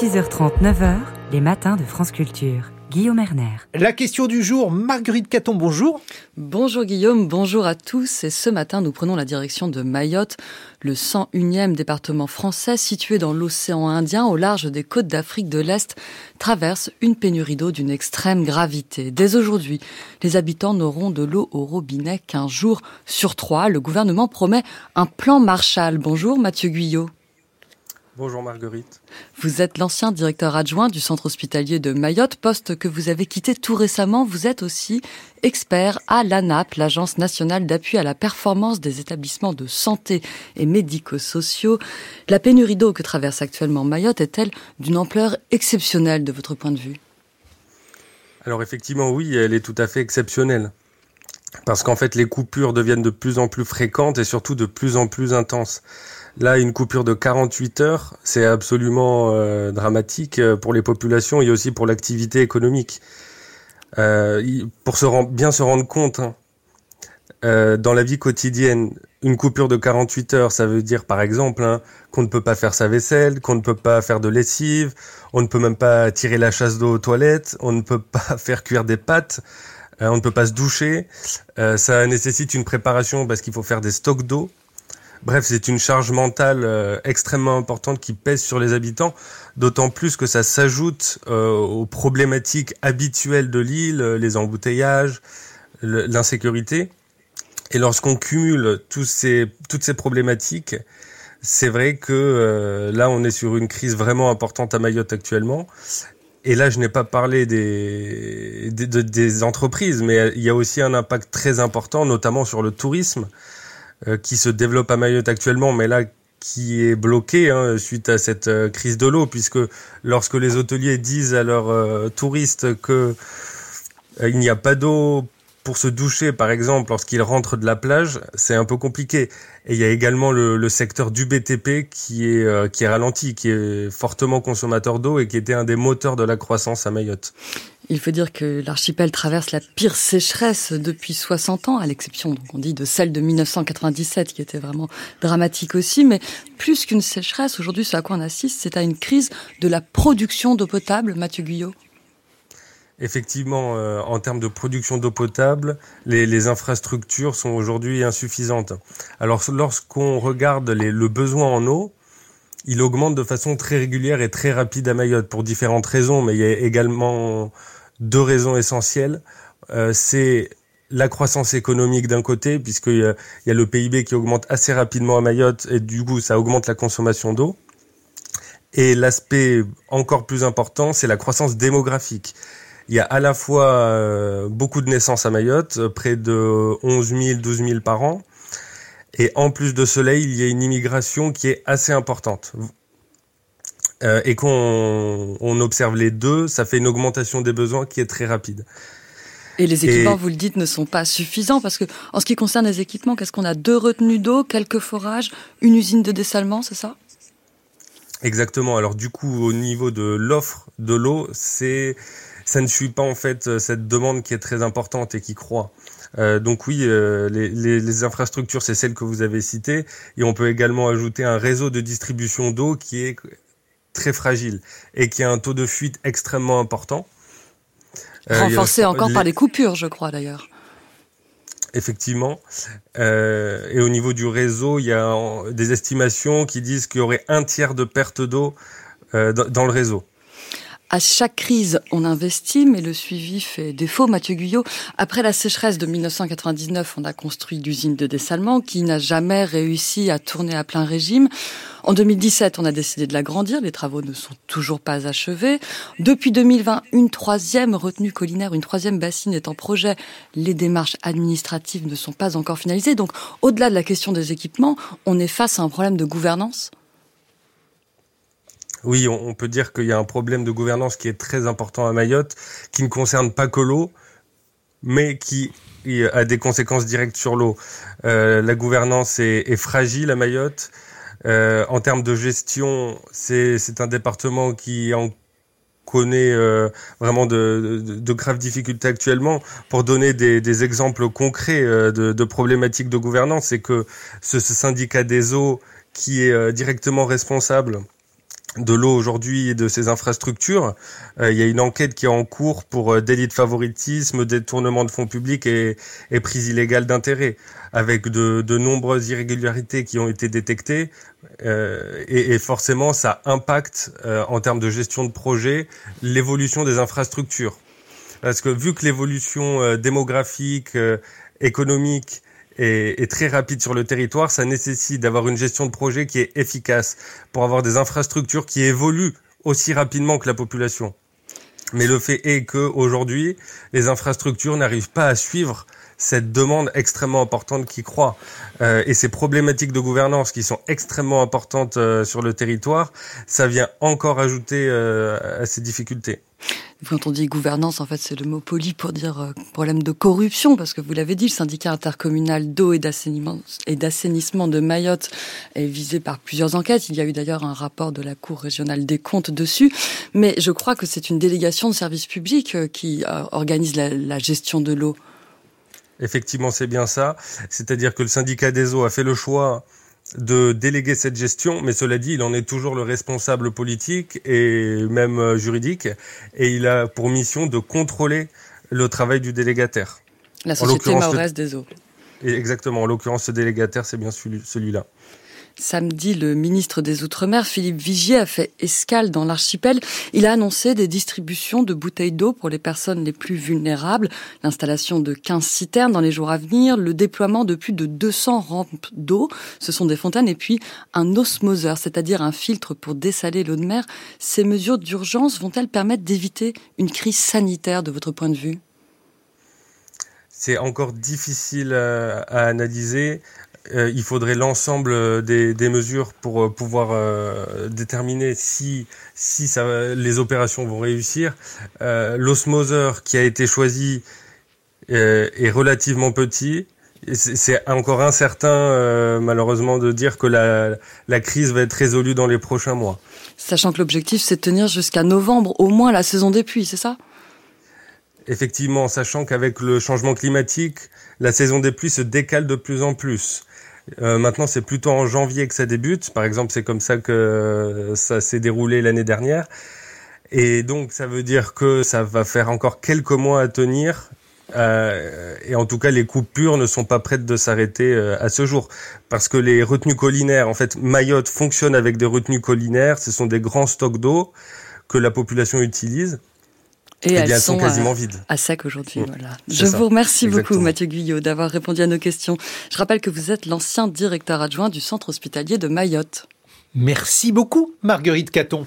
6h30, 9h, les matins de France Culture. Guillaume Erner. La question du jour, Marguerite Caton, bonjour. Bonjour Guillaume, bonjour à tous. Et ce matin, nous prenons la direction de Mayotte, le 101e département français situé dans l'océan Indien au large des côtes d'Afrique de l'Est, traverse une pénurie d'eau d'une extrême gravité. Dès aujourd'hui, les habitants n'auront de l'eau au robinet qu'un jour sur trois. Le gouvernement promet un plan Marshall. Bonjour Mathieu Guyot. Bonjour Marguerite. Vous êtes l'ancien directeur adjoint du centre hospitalier de Mayotte, poste que vous avez quitté tout récemment. Vous êtes aussi expert à l'ANAP, l'Agence nationale d'appui à la performance des établissements de santé et médico-sociaux. La pénurie d'eau que traverse actuellement Mayotte est-elle d'une ampleur exceptionnelle de votre point de vue? Alors effectivement oui, elle est tout à fait exceptionnelle. Parce qu'en fait les coupures deviennent de plus en plus fréquentes et surtout de plus en plus intenses. Là, une coupure de 48 heures, c'est absolument euh, dramatique euh, pour les populations et aussi pour l'activité économique. Euh, pour bien se rendre compte, hein, dans la vie quotidienne, une coupure de 48 heures, ça veut dire par exemple hein, qu'on ne peut pas faire sa vaisselle, qu'on ne peut pas faire de lessive, on ne peut même pas tirer la chasse d'eau aux toilettes, on ne peut pas faire cuire des pâtes, on ne peut pas se doucher. ça nécessite une préparation parce qu'il faut faire des stocks d'eau. Bref, c'est une charge mentale euh, extrêmement importante qui pèse sur les habitants, d'autant plus que ça s'ajoute euh, aux problématiques habituelles de l'île, euh, les embouteillages, l'insécurité. Et lorsqu'on cumule toutes ces problématiques, c'est vrai que là, on est sur une crise vraiment importante à Mayotte actuellement. Et là, je n'ai pas parlé des, des, des, entreprises, mais il y a aussi un impact très important, notamment sur le tourisme. Euh, qui se développe à Mayotte actuellement, mais là qui est bloqué hein, suite à cette euh, crise de l'eau, puisque lorsque les hôteliers disent à leurs euh, touristes que il n'y a pas d'eau pour se doucher, par exemple, lorsqu'ils rentrent de la plage, c'est un peu compliqué. Et il y a également le, le secteur du BTP qui est qui est ralenti, qui est fortement consommateur d'eau et qui était un des moteurs de la croissance à Mayotte. Il faut dire que l'archipel traverse la pire sécheresse depuis 60 ans, à l'exception, donc on dit, de celle de 1997, qui était vraiment dramatique aussi. Mais plus qu'une sécheresse, aujourd'hui, ce à quoi on assiste, c'est à une crise de la production d'eau potable, Mathieu Guyot. Effectivement, euh, en termes de production d'eau potable, les, infrastructures sont aujourd'hui insuffisantes. Alors, lorsqu'on regarde le besoin en eau, il augmente de façon très régulière et très rapide à Mayotte pour différentes raisons, mais il y a également deux raisons essentielles. Euh, c'est la croissance économique d'un côté, puisqu'il y, a, il y a le PIB qui augmente assez rapidement à Mayotte, et du coup, ça augmente la consommation d'eau. Et l'aspect encore plus important, c'est la croissance démographique. Il y a à la fois euh, beaucoup de naissances à Mayotte, près de 11 000, 12 000 par an. Et en plus de cela, il y a une immigration qui est assez importante. Euh, et qu'on on observe les deux, ça fait une augmentation des besoins qui est très rapide. Et les équipements, vous le dites, ne sont pas suffisants parce que, en ce qui concerne les équipements, qu'est-ce qu'on a? Deux retenues d'eau, quelques forages, une usine de dessalement, c'est ça? Exactement. Alors du coup, au niveau de l'offre de l'eau, c'est ça ne suit pas en fait cette demande qui est très importante et qui croît. Euh, donc oui, euh, les, les, les, infrastructures, c'est celles que vous avez citées, et on peut également ajouter un réseau de distribution d'eau qui est très fragile et qui a un taux de fuite extrêmement important. Euh, Renforcé encore par les coupures, je crois d'ailleurs. Effectivement. Euh, et au niveau du réseau, il y a des estimations qui disent qu'il y aurait un tiers de perte d'eau euh, dans le réseau. À chaque crise, on investit, mais le suivi fait défaut. Mathieu Guyot, après la sécheresse de 1999, on a construit l'usine de dessalement qui n'a jamais réussi à tourner à plein régime. En 2017, on a décidé de l'agrandir. Les travaux ne sont toujours pas achevés. Depuis 2020, une troisième retenue collinaire, une troisième bassine est en projet. Les démarches administratives ne sont pas encore finalisées. Donc, au-delà de la question des équipements, on est face à un problème de gouvernance oui, on, peut dire qu'il y a un problème de gouvernance qui est très important à Mayotte, qui ne concerne pas que l'eau, mais qui a des conséquences directes sur l'eau. Euh, la gouvernance est, fragile à Mayotte. Euh, en termes de gestion, c'est un département qui en connaît euh, vraiment de, graves difficultés actuellement. Pour donner des, exemples concrets de, problématiques de gouvernance, c'est que ce, syndicat des eaux qui est directement responsable de l'eau aujourd'hui et de ses infrastructures. Euh, il y a une enquête qui est en cours pour euh, délit de favoritisme, détournement de fonds publics et, et prise illégale d'intérêt, avec de, de, nombreuses irrégularités qui ont été détectées. Euh, et, et, forcément, ça impacte en termes de gestion de projet l'évolution des infrastructures. Parce que vu que l'évolution démographique, économique est, très rapide sur le territoire, ça nécessite d'avoir une gestion de projet qui est efficace pour avoir des infrastructures qui évoluent aussi rapidement que la population. Mais le fait est que aujourd'hui, les infrastructures n'arrivent pas à suivre cette demande extrêmement importante qui croît. Euh, et ces problématiques de gouvernance qui sont extrêmement importantes euh, sur le territoire, ça vient encore ajouter euh, à ces difficultés. Quand on dit gouvernance, en fait, c'est le mot poli pour dire euh, problème de corruption, parce que vous l'avez dit, le syndicat intercommunal d'eau et d'assainissement de Mayotte est visé par plusieurs enquêtes. Il y a eu d'ailleurs un rapport de la Cour régionale des comptes dessus. Mais je crois que c'est une délégation de services publics euh, qui euh, organise la, la gestion de l'eau. Effectivement, c'est bien ça. C'est-à-dire que le syndicat des eaux a fait le choix de déléguer cette gestion, mais cela dit, il en est toujours le responsable politique et même euh, juridique, et il a pour mission de contrôler le travail du délégataire. La Société Maurès des Eaux. Exactement, en l'occurrence, ce délégataire, c'est bien celui-là. Samedi, le ministre des Outre-mer, Philippe Vigier, a fait escale dans l'archipel. Il a annoncé des distributions de bouteilles d'eau pour les personnes les plus vulnérables, l'installation de 15 citernes dans les jours à venir, le déploiement de plus de 200 rampes d'eau, ce sont des fontaines, et puis un osmoseur, c'est-à-dire un filtre pour dessaler l'eau de mer. Ces mesures d'urgence vont-elles permettre d'éviter une crise sanitaire de votre point de vue? C'est encore difficile à, analyser. Euh, il faudrait l'ensemble euh, des, des, mesures pour euh, pouvoir déterminer si, si ça, les opérations vont réussir. L'osmoseur qui a été choisi est relativement petit. C'est encore incertain, malheureusement, de dire que la, la crise va être résolue dans les prochains mois. Sachant que l'objectif, c'est de tenir jusqu'à novembre, au moins la saison des pluies, c'est ça? Effectivement, sachant qu'avec le changement climatique, la saison des pluies se décale de plus en plus. Euh, maintenant, c'est plutôt en janvier que ça débute. Par exemple, c'est comme ça que ça s'est déroulé l'année dernière. Et donc, ça veut dire que ça va faire encore quelques mois à tenir. Euh, et en tout cas, les coupures ne sont pas prêtes de s'arrêter euh, à ce jour. Parce que les retenues collinaires, en fait, Mayotte fonctionne avec des retenues collinaires. Ce sont des grands stocks d'eau que la population utilise. Et, elles, sont, quasiment vides. À sec aujourd'hui. Mm. Voilà. Je vous remercie beaucoup, Mathieu Guyot, d'avoir répondu à nos questions. Je rappelle que vous êtes l'ancien directeur adjoint du centre hospitalier de Mayotte. Merci beaucoup, Marguerite Caton.